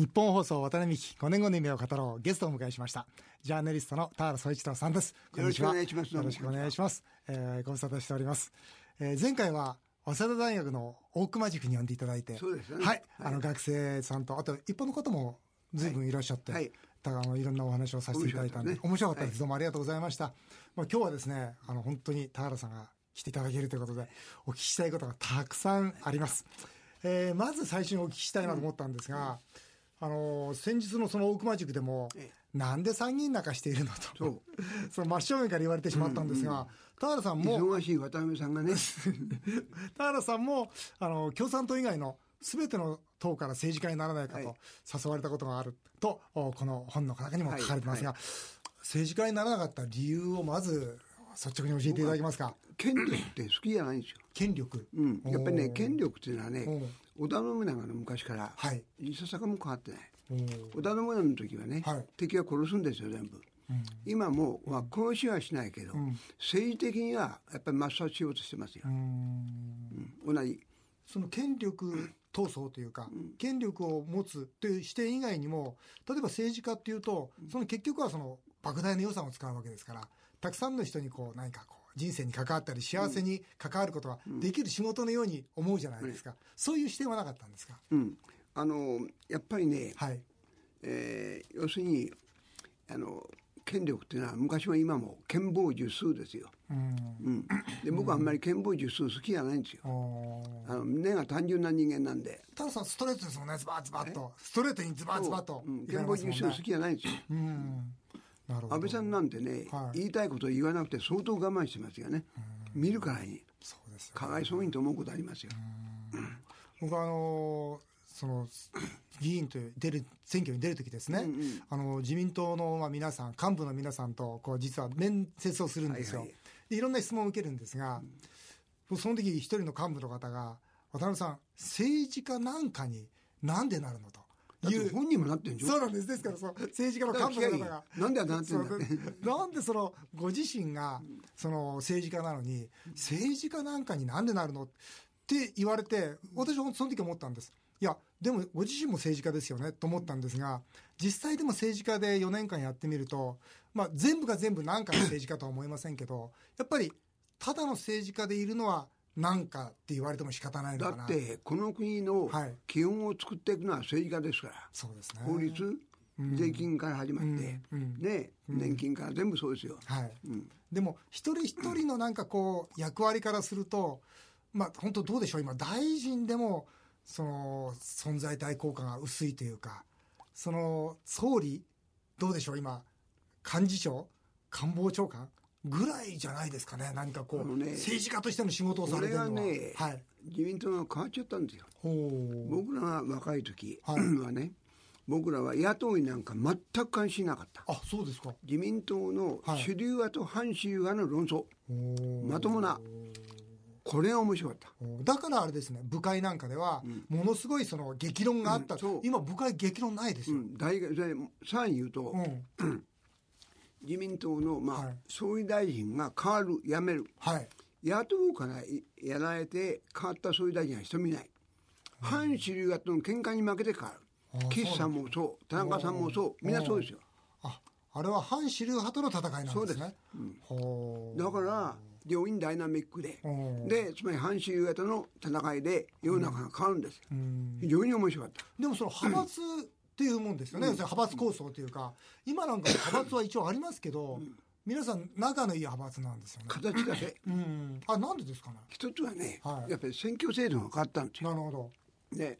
日本放送渡辺美希5年後の夢を語ろうゲストをお迎えしました。ジャーナリストの田原総一郎さんです。よろしくお願いします。よろしくお願いします、えー、ご無沙汰しております、えー、前回は早稲田大学の大熊塾に呼んでいただいてね。はい、はい。あの学生さんとあと一般の方も随分い。らっしゃって、はい。だからあのいろんなお話をさせていただいたんで面面白かったです、どうもありがとうございました、まあ、今日はですねあの本当に田原さんが来ていただけるということでお聞きしたいことがたくさんあります、えーまず最初にお聞きしたいなと思ったんですが、あの先日のその大熊塾でも、えなんで参議院なんかしているのと。その真正面から言われてしまったんですが、田原さんも忙しい渡辺さんがね。田原さんもあの共産党以外のすべての党から政治家にならないかはい。と誘われたことがあると、おこの本の中にも書かれてますが、政治家にならなかった理由をまず率直に教えていただけますか？権力って好きじゃないんですよ、権力、うん、やっぱりね権力っていうのはねお織田信長の昔からはい。いささかも変わってない。織田信長の時はね、はい。敵は殺すんですよ全部、今も、まあ、殺しはしないけど、政治的にはやっぱり抹殺しようとしてますよ。同じ。その権力闘争というか、権力を持つという視点以外にも例えば政治家っていうとその結局はその莫大な予算を使うわけですからたくさんの人にこう何かこう人生に関わったり幸せに関わることができる仕事のように思うじゃないですか、そういう視点はなかったんですか？うん、あのやっぱりね、はい。えー要するにあの権力っていうのは昔も今も権謀術数ですよ、うん。うん、で僕はあんまり権謀術数好きじゃないんですよ、あの根が単純な人間なんで。田原さんストレートですもんね。ズバッズバッと。ストレートにズバッズバッとう。ん。いか憲法術数好きじゃないんですよ。うん安倍さんなんてね、はい。言いたいことを言わなくて相当我慢してますよね、見るからに。そうですよかわいそうにと思うことありますよ、僕はあのその 議員という出る選挙に出る時ですね、あの自民党のまあ皆さん幹部の皆さんとこう実は面接をするんですよ、はいはい。でいろんな質問を受けるんですが、その時一人の幹部の方が渡辺さん政治家なんかになんでなるのという。て本人もなってるんでしょ？そうなんです。ですからその政治家の幹部の方が。なんでななってんだ？なんでそのご自身がその政治家なのに政治家なんかになんでなるの？って言われて私はその時思ったんです。いやでもご自身も政治家ですよね？と思ったんですが実際でも政治家で4年間やってみると、まあ、全部が全部何かの政治家とは思いませんけどやっぱりただの政治家でいるのは何かって言われても仕方ないのだかな。ってこの国のはい。基本を作っていくのは政治家ですから、そうですね。法律、税金から始まって、うん。ね、年金から全部そうですよ、はい、うん。でも一人一人のなんかこう役割からするとまあ本当どうでしょう。今大臣でもその存在対効果が薄いというかその総理どうでしょう。今幹事長官房長官ぐらいじゃないですかね。何かこう、ね政治家としての仕事をさこれれてるのは。がね、はい。自民党が変わっちゃったんですよ。僕らが若い時ははいね、僕らは野党になんか全く関心なかった。あそうですか。自民党のはい。主流派と反主流派の論争、ほう。まともな。これが面白かった。だからあれですね部会なんかではものすごいその激論があった、うん今部会激論ないですよ、うん、大学でさらに言うと、うん 自民党の、まあはい。総理大臣が変わる辞める。はい。野党からいやられて変わった総理大臣は人見ない、反主流派との喧嘩に負けて変わる。岸さんもそう。田中さんもそう。みんなそうですよ。ああれは反主流派との戦いなんですね。そうです。ほうだから両院ダイナミックで。うんでつまり反主流派との戦いで世の中が変わるんです非常に面白かった。でもその派閥っていうもんですよね、要するに派閥構想というか。今なんか派閥は一応ありますけど、皆さん仲のいい派閥なんですよね。形だけうん。あなんでですかね。一つはね、はい。やっぱり選挙制度が変わったんですよ。なるほど。で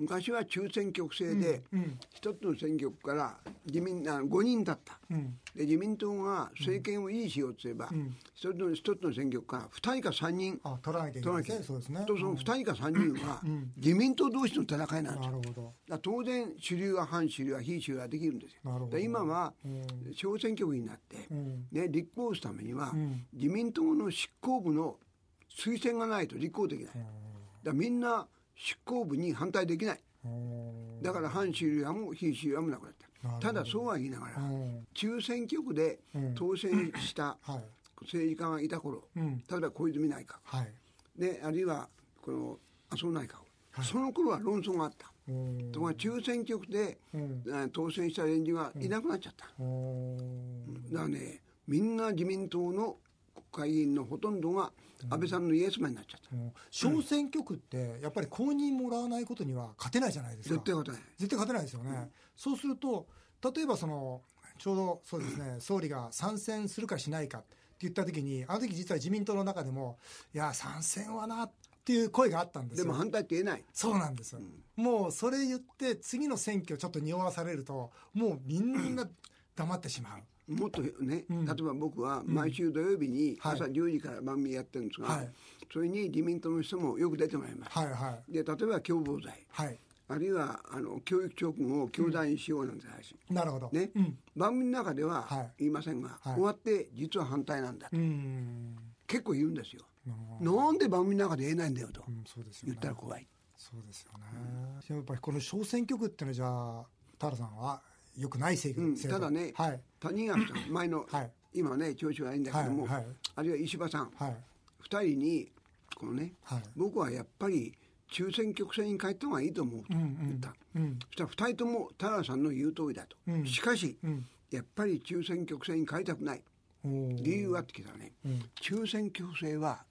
昔は中選挙区制でうんうん。一つの選挙区から自民あ5人だった、うん。で自民党が政権を維持しようとすれば、ん。一つの一つの選挙区から2人か3人あ取らなきゃいけないですねそうですね。とその2人か3人は自民党同士の戦いなんですよ。なるほど。当然主流は反主流は非主流はできるんですよ。今はうん。小選挙区になって、うん。ね、立候補するためには、ん。自民党の執行部の推薦がないと立候補できない、だみんな執行部に反対できない。うん。だから反主流派も非主流派もなくなった。ただそうは言いながら、うん。中選挙区でうん。当選したはい。政治家がいた頃、うん。例えば小泉内閣。はい。であるいはこの麻生内閣、その頃は論争があった。うん。ところが中選挙区で、当選した連中がいなくなっちゃった、だからねみんな自民党の国会議員のほとんどが安倍さんのイエスマンになっちゃった、うん。小選挙区ってやっぱり公認もらわないことには勝てないじゃないですか。絶対勝てない絶対勝てないですよね、そうすると例えばそのちょうどそうですね総理が参戦するかしないかって言った時にあの時実は自民党の中でもいや参戦はなっていう声があったんですよ。でも反対って言えない。そうなんですよ、もうそれ言って次の選挙ちょっと匂わされるともうみんな黙ってしまう、もっとね、うん。例えば僕は毎週土曜日にはい。朝10時から番組やってるんですが、はい。それに自民党の人もよく出てもらいます、はいはい。で例えば共謀罪。はい。あるいはあの教育直後を教団にしようなんて話、なるほど。ね、うん。番組の中でははい。言いませんが、はい。終わって実は反対なんだと、うん。結構言うんですよ、うんなんで番組の中で言えないんだよと。うんそうですよ言ねったら怖い、そうですよね、やっぱりこの小選挙区っていうのはじゃあ田原さんはよくない制度,、うんただねはい。谷垣さん前の、はい。今ね調子悪いんだけども、はいはい。あるいは石破さん、はい。二人にこのね、はい。僕はやっぱり中選挙区制に帰った方がいいと思うとうん言った、うん。そしたら二人とも田原さんの言う通りだと、うん。しかし、うん。やっぱり中選挙区制に変えたくない。理由はって聞いたらね、うん。中選挙区制は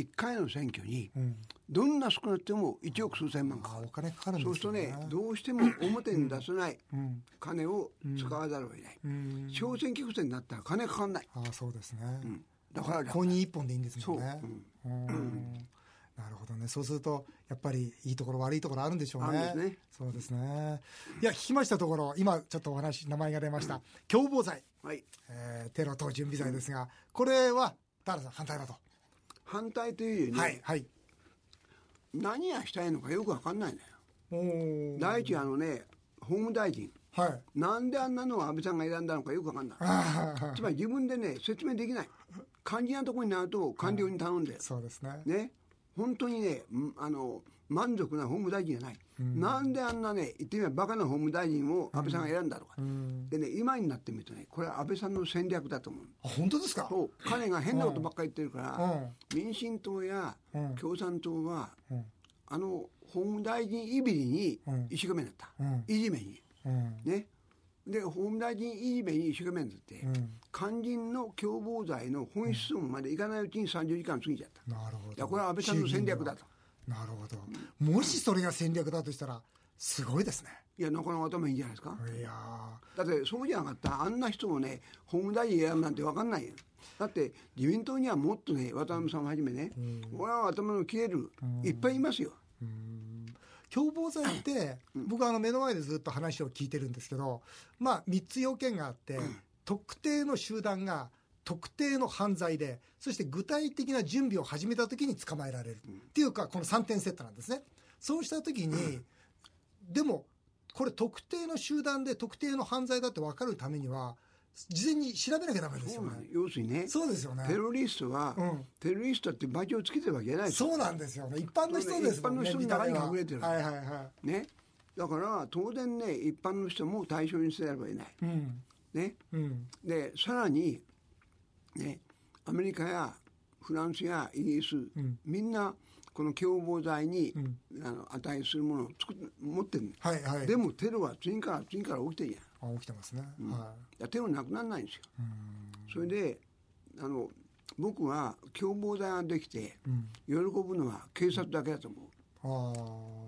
1回の選挙にうん。どんな少なくても1億数千万かかるあお金かかるんそうするとねねどうしても表に出せないうん。金を使わざるを得ない、うん。小選挙区制になったら金かかんない、あそうですね、うん。だから公認一本でいいんですもんね。そう。うん。なるほどね。そうするとやっぱりいいところ悪いところあるんでしょうね。ね。そうですね。いや聞きましたところ今ちょっとお話名前が出ました、共謀罪、はい。えーテロ等準備罪ですがこれは田原さん反対だと、反対というよりね、はいはい。何がしたいのかよく分かんないんだよ第一あのね法務大臣。はい。なんであんなのを安倍さんが選んだのかよく分かんない。つまり自分でね説明できない。肝心なところになると官僚に頼んで、そうですね。ね本当にねんあの満足な法務大臣じゃない、なんであんなね言ってみればバカな法務大臣を安倍さんが選んだのか、うん。でね今になってみるとねこれは安倍さんの戦略だと思う。あ本当ですか？そう。彼が変なことばっかり言ってるから、うん。民進党やうん。共産党は、うん。あの法務大臣いびりにうん。一生懸命になった、うん。いじめに。うん。ねで法務大臣いじめに一生懸命になって、うん。肝心の共謀罪の本質までいかないうちに30時間過ぎちゃった、なるほど。いやこれは安倍さんの戦略だと。な。るほど。もしそれが戦略だとしたらすごいですね。いやなかなか頭いいんじゃないですか、いやだってそうじゃなかった。らあんな人をね法務大臣選ぶなんて分かんないよ。だって自民党にはもっとね渡辺さんをはじめね、俺は頭の切れる、いっぱいいますよ。ー共謀罪って僕はあの目の前でずっと話を聞いてるんですけどまあ3つ要件があって特定の集団が特定の犯罪でそして具体的な準備を始めた時に捕まえられる。っていうかこの3点セットなんですね。そうした時にでもこれ特定の集団で特定の犯罪だって分かるためには事前に調べなきゃダメですよね要するにねそうですよね。テロリストは、うん。テロリストってバッジをつけてるわけじゃないそうなんですよね。一般の人ですもんね一般の人の中に隠れてるははいはいはい。ね。だから当然ね一般の人も対象にせざるを得ない。うん。ね。うん。でさらにねアメリカやフランスやイギリス、ん。みんなこの共謀罪に、ん。あの値するものを作っ持ってるの。はいはい。でもテロは次から次から起きてるじゃんあ起きてますね、はい。やテロなくならないんですよ。それであの僕は共謀罪ができて、喜ぶのは警察だけだと思う、あ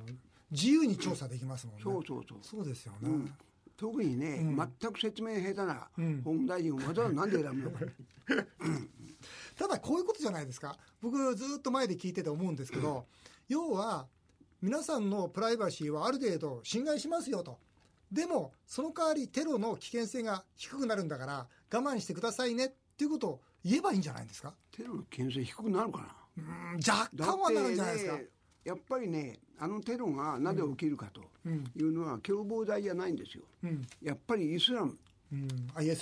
ー。自由に調査できますもんね。そうそうそう。そうですよね、うん。特にね、全く説明下手なん。法務大臣をわざわざなんで選ぶのか、ただこういうことじゃないですか。僕ずっと前で聞いてて思うんですけど要は皆さんのプライバシーはある程度侵害しますよとでもその代わりテロの危険性が低くなるんだから我慢してくださいねっていうことを言えばいいんじゃないんですか？テロの危険性低くなるかな。うん若だ干はなるんじゃないですか、ねやっぱりねあのテロがなぜ起きるかというのは共謀罪じゃないんですよ、うん。やっぱりイスラム。うん、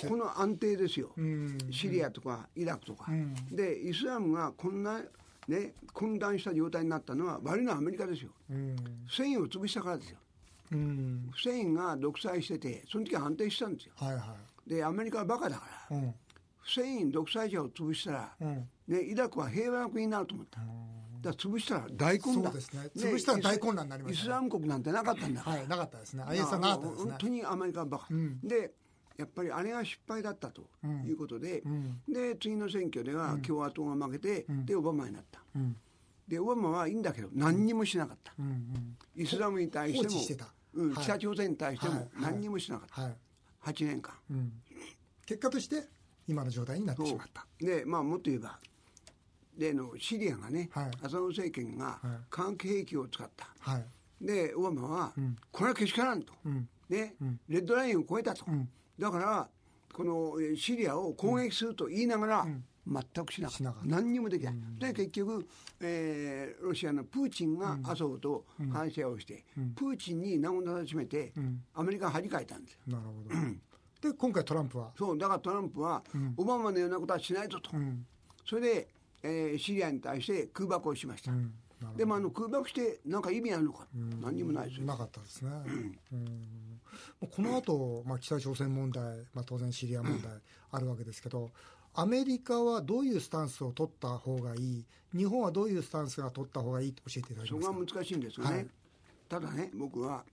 この安定ですよ、うん。シリアとかイラクとか、ん。でイスラムがこんな、ね、混乱した状態になったのは悪いのはアメリカですよ。うん。フセインを潰したからですよ。うんフセインが独裁しててその時は安定したんですよ。はいはでアメリカはバカだからいうん。フセイン独裁者を潰したら、うん。ね、イラクは平和な国になると思った。だから潰したら大混乱。ね。潰したら大混乱になりましたね。イスラム国なんてなかったんだから、はいなかったですね。IS はなかったですね。本当にアメリカはバカ、ん。でやっぱりあれが失敗だったということで、ん。で次の選挙では共和党が負けて、でオバマになった、うん。でオバマはいいんだけど何にもしなかった、うんうん。イスラムに対しても北朝鮮に対してもはい何にもしなかった、はい。8年間。うん。結果として今の状態になってしまった。でまあもっと言えば例のシリアがね、はい。アサド政権がはい。化学兵器を使った、はい。でオバマは、これはけしからんと、ん。ね。レッドラインを越えたと、ん。だからこのえーシリアを攻撃すると言いながら、全くしなかった。何にもできない、で結局、えーロシアのプーチンが麻生と話し合いをして、プーチンに名を名指しめて、アメリカが張り替えたんですよ。なるほど。で今回トランプは？そうだからトランプは、オバマのようなことはしないぞと、ん。それで、えーシリアに対して空爆をしました、でもあの空爆して何か意味あるのか、何にもないですよ。なかったですね、うん。もうこの後、まあ北朝鮮問題、まあ、当然シリア問題あるわけですけどアメリカはどういうスタンスを取った方がいい？日本はどういうスタンスが取った方がいいと教えていただけそこますか？が難しいんですよね、はい。ただね僕は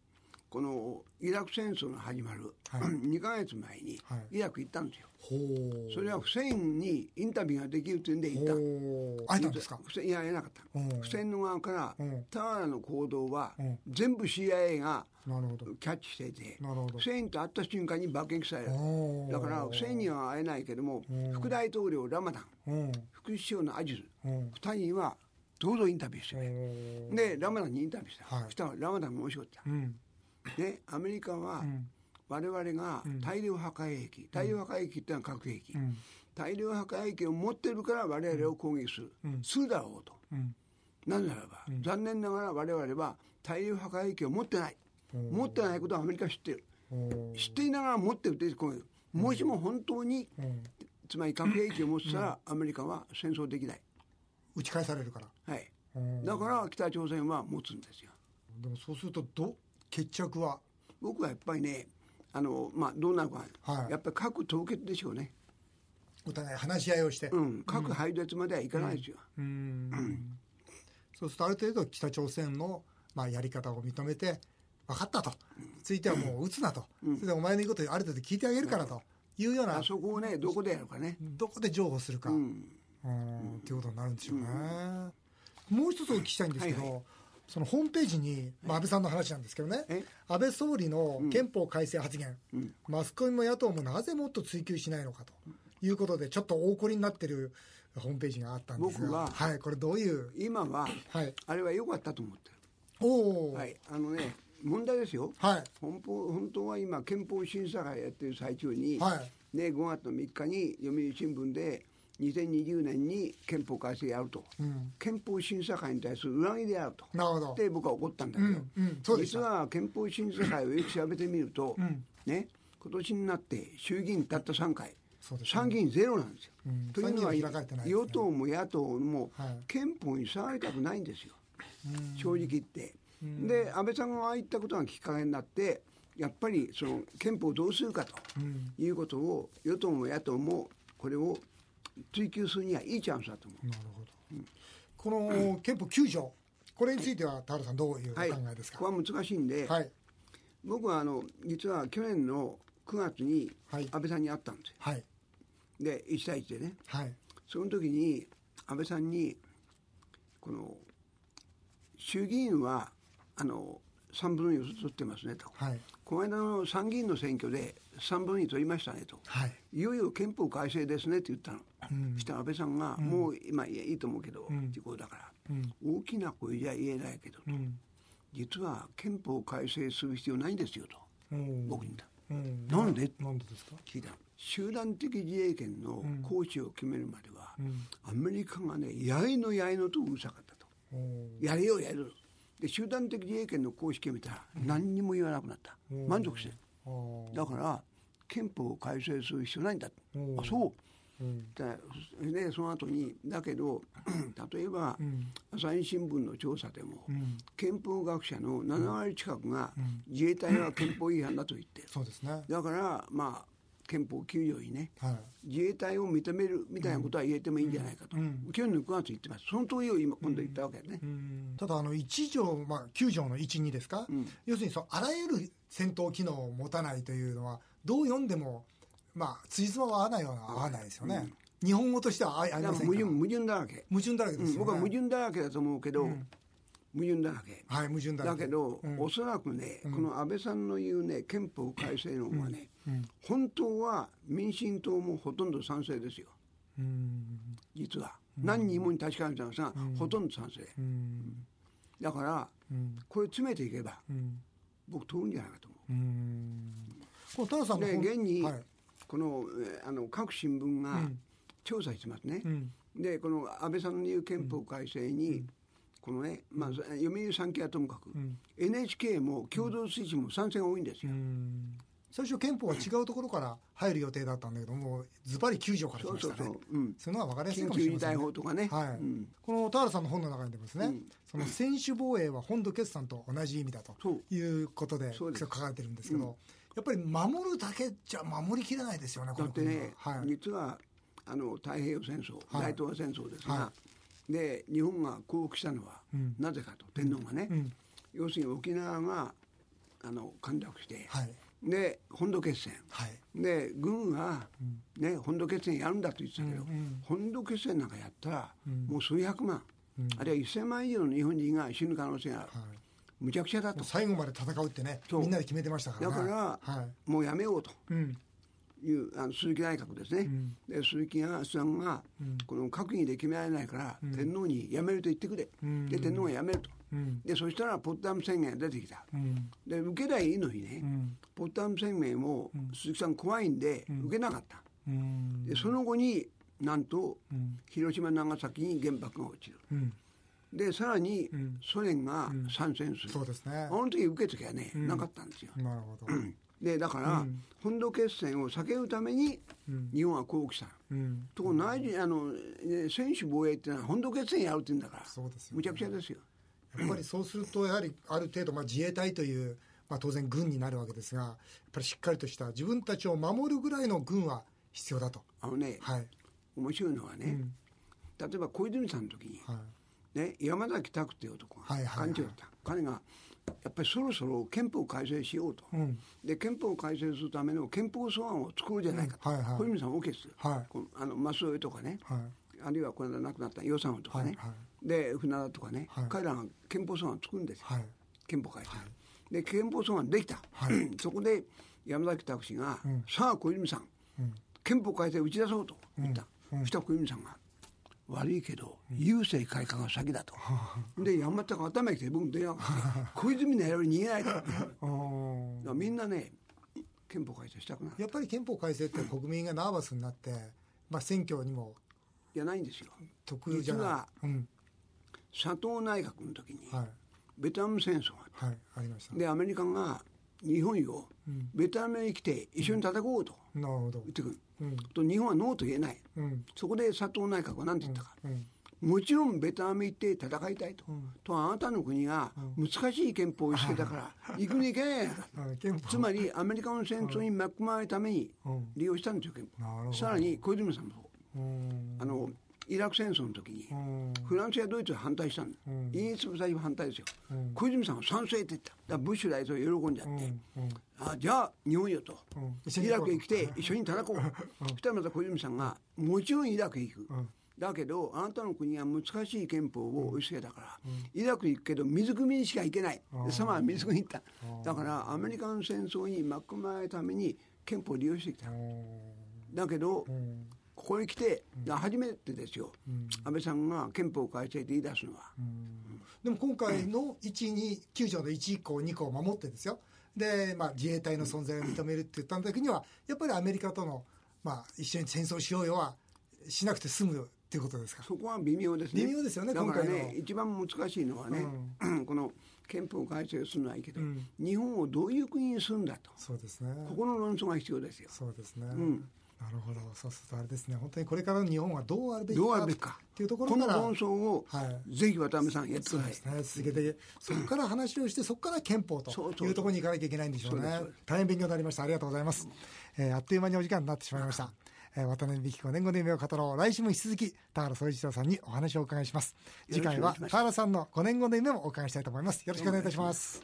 このイラク戦争が始まる、はい。2か月前にはい。イラク行ったんですよ、ほう。それはフセインにインタビューができるというんで行った。会えたんですか？フセインいや会えなかった、うん。フセインの側から、うん。タワーの行動は、うん。全部 CIA がキャッチしていてフセインと会った瞬間に爆撃される。だからフセインには会えないけども副大統領ラマダンうん。副首相のアジズうん。2人はどうぞインタビューしてくれでラマダンにインタビューした、はい。そしたらラマダンが面白かった、うんね、アメリカはん。我々が大量破壊兵器、大量破壊兵器ってのは核兵器、ん。大量破壊兵器を持ってるから我々を攻撃する、するだろうと、うん。なぜならば、残念ながら我々は大量破壊兵器を持ってない、持ってないことはアメリカは知ってる、知っていながら持ってるって攻撃もしも本当に、うん。つまり核兵器を持ってたら、アメリカは戦争できない、打ち返されるから。はい、うんだから北朝鮮は持つんですよ。でもそうするとど決着は。僕はやっぱりねあの、まあ、どうなるか、はい。やっぱり核凍結でしょうね、お互い話し合いをして。うん、核廃絶まではいかないですよ、うん。そうするとある程度北朝鮮の、まあ、やり方を認めて分かったと。ついてはもう撃つなと、それでお前の言うことある程度聞いてあげるからと。いうような。あそこをねどこでやるかね、どこで譲歩するか、ううん。ん、っていうことになるんでしょうね、もう一つお聞きしたいんですけど、はいはそのホームページに、まあ、安倍さんの話なんですけどね。え？安倍総理の憲法改正発言、マスコミも野党もなぜもっと追及しないのかと。いうことでちょっと大怒りになってるホームページがあったんですが。僕ははい、これどういう？今ははい。あれは良かったと思っておお、る、はい、あのね問題ですよ。はい。本当本当は今憲法審査会やってる最中に、はい。ね、5月の3日に読売新聞で2020年に憲法改正やると、ん。憲法審査会に対する裏切りであると。なるほど。で僕は怒ったんだけど、うん実は憲法審査会をよく調べてみると、ね、今年になって衆議院たった3回、参議院ゼロなんですよ。うん。というのはね与党も野党もはい。憲法に触りたくないんですよ、正直言って。で安倍さんがああいったことがきっかけになってやっぱりその憲法をどうするかということを与党も野党もこれを追求するにはいいチャンスだと思う。なるほど、この憲法9条これについては田原さんどういうお考はい、えですか？ここは難しいんで、はい。僕はあの実は去年の9月にはい。安倍さんに会ったんですよ、はい。で1対1でね。はい。その時に安倍さんにこの衆議院はあの3分の2を取ってますねと、はい。この間の参議院の選挙で3分の2取りましたねと、はい。いよいよ憲法改正ですねって言ったの、そしたら安倍さんが、もう今いやいいと思うけど、時効だから、大きな声じゃ言えないけど、うん。実は憲法改正する必要ないんですよと、うん。僕に言った。うん。なんで？なんでですか？聞いた集団的自衛権の行使を決めるまでは、アメリカがねやいのやいのとうるさかったと。やれよやるで集団的自衛権の行使決めたら何にも言わなくなった、満足して。だから憲法を改正する必要ないんだうん。あそう。うん。ででその後にだけど 例えば、朝日新聞の調査でも、憲法学者の7割近くが、自衛隊は憲法違反だと言ってる。そうですね。だからまあ憲法9条にね、はい。自衛隊を認めるみたいなことは言えてもいいんじゃないかと、うん。去年の9月言ってます、その通りを今、今度言ったわけね。ただあの1条、まあ、9条の1、2ですか、うん。要するにそうあらゆる戦闘機能を持たないというのは、どう読んでも、まあ、辻褄は合わないような合わないですよね、日本語としてはあありませんから。矛盾矛盾だらけ、矛盾だらけです僕は矛盾だらけだと思うけど、うん矛盾だらけ。はい、矛盾だらけ。だけど、うん。おそらくね、この安倍さんの言うね、憲法改正論はね、うん。本当は民進党もほとんど賛成ですよ、うん。実は。何人もに確かめたんですが、ほとんど賛成。うん。だから、うん。これ詰めていけば、うん。僕通るんじゃないかと思う。うん。これ田中さんので本現に、はい。このえーあの各新聞がうん。調査してますね、うん。でこの安倍さんの言う憲法改正に、このね、まあ、読売産経はともかく、ん。NHK も共同推進も賛成が多いんですよ、最初憲法は違うところから入る予定だったんだけどもズバリ9条から来そうましたね。そうそう、う。ん、そういうのは分かりやすい緊かもしれませんね。急事態法とかね、はい。うん。この田原さんの本の中にでもですね、うん。その専守防衛は本土決算と同じ意味だとそう。いうことでそうです。書かれてるんですけど、やっぱり守るだけじゃ守りきれないですよね、この国だってね、は。はい。実はあの太平洋戦争、はい。大東亜戦争ですが、はで日本が降伏したのは、うん。なぜかと天皇がね、うん。要するに沖縄があの陥落して、はい。で本土決戦。はい。で軍が、ね、本土決戦やるんだと言ってたけど、うん。うん。本土決戦なんかやったら、うん。もう数百万、うん。あるいは1000万以上の日本人が死ぬ可能性がある、はい。むちゃくちゃだと。最後まで戦うってねみんなで決めてましたからね。だから、はい。もうやめようと。うんいうあの鈴木内閣ですね、ん。で鈴木がさんが、うん。この閣議で決められないから、ん。天皇に辞めると言ってくれ、うん。で天皇が辞めると。うん。でそしたらポッダム宣言が出てきた。うん。で受けりゃいいのにね、うん。ポッダム宣言を鈴木さん怖いんで受けなかった、うん。でその後になんとうん。広島長崎に原爆が落ちる。うん。でさらにん。ソ連が参戦する、そうですね。あの時受けときはね、なかったんですよ。なるほど でだから、うん。本土決戦を避けるためにうん。日本は降伏した、うん。ところ内地あの、ね、専守防衛っていうのは本土決戦やるって言うんだからそうですよね。むちゃくちゃですよ。やっぱりそうするとやはりある程度まあ自衛隊というまあ当然軍になるわけですがやっぱりしっかりとした自分たちを守るぐらいの軍は必要だと。あのね、はい。面白いのはね、うん。例えば小泉さんの時に、はい。ね、山崎拓っていう男がはいはいはい。幹事だった、彼がやっぱりそろそろ憲法改正しようと、うん。で憲法改正するための憲法草案を作ろうじゃないかと、うん。はいはい。小泉さん OK ですよ、はい。このあの増江とかね、はい。あるいはこれで亡くなった予算とかね、はい。はで船田とかね、はい。彼らが憲法草案を作るんですよ、はい。憲法改正、で憲法草案できた、はい。そこで山崎拓氏が、うん。さあ小泉さん。うん。憲法改正打ち出そうと言った、そしたら小泉さんが悪いけど郵政改革が先だと、で山田が頭にきて僕に電話が小泉のやり逃げないからみんなね憲法改正したくないやっぱり憲法改正って国民がナーバスになって、まあ、選挙にもじゃないんですよ。得意じゃ実はない、うん。佐藤内閣の時にはい。ベトナム戦争があっはいありましたた。でアメリカが日本をうん。ベトナムに来て一緒に戦おうと言ってくる、うん。と日本はノーと言えない。うん。そこで佐藤内閣は何て言ったか、うん。もちろんベトナム行って戦いたいと、うん。とあなたの国が難しい憲法を押し付けたから行くに行けない つまりアメリカの戦争に巻き込まれるためにうん。利用したんですよ憲法。さらに小泉さんもあのイラク戦争の時にうん。フランスやドイツは反対したんだ、うん。イギリスも最初反対ですよ、うん。小泉さんは賛成って言った。だブッシュ大統領喜んじゃって、うん。うん。あじゃあ日本よと、イラクへ来て一緒に戦おう、そしたらまた小泉さんがもちろんイラクへ行く、うん。だけどあなたの国は難しい憲法を押し付けたから、イラク行くけど水汲みにしか行けない、でサマは水汲みに行った、だからアメリカの戦争に巻き込まれるために憲法を利用してきた、だけど、うんここへ来て、初めてですよ、安倍さんが憲法改正って言い出すのは、でも今回の1、2、9条の1項、2項を守ってですよ、で、まあ、自衛隊の存在を認めるって言った時には、やっぱりアメリカとの、まあ、一緒に戦争しようよはしなくて済むっていうことですか？そこは微妙ですね。微妙ですよね今回の。ね一番難しいのはね、この憲法改正するのはいいけど、うん。日本をどういう国にするんだと。そうですね。ここの論争が必要ですよ、そうですね。うん、なるほど。そうするとあれですね。本当にこれからの日本はどうあるべきかどうあるべきか。っていうところこのから論争を、はい。ぜひ渡辺さんやってください。ですね。続けてそこから話をしてそこから憲法というところに行かなきゃいけないんでしょうね。大変勉強になりました。ありがとうございます、えーあっという間にお時間になってしまいました、えー渡辺美希子年後の夢を語ろう。来週も引き続き田原総一郎さんにお話をお伺いします。次回は田原さんの5年後の夢もお伺いしたいと思います。よろしくお願いいたします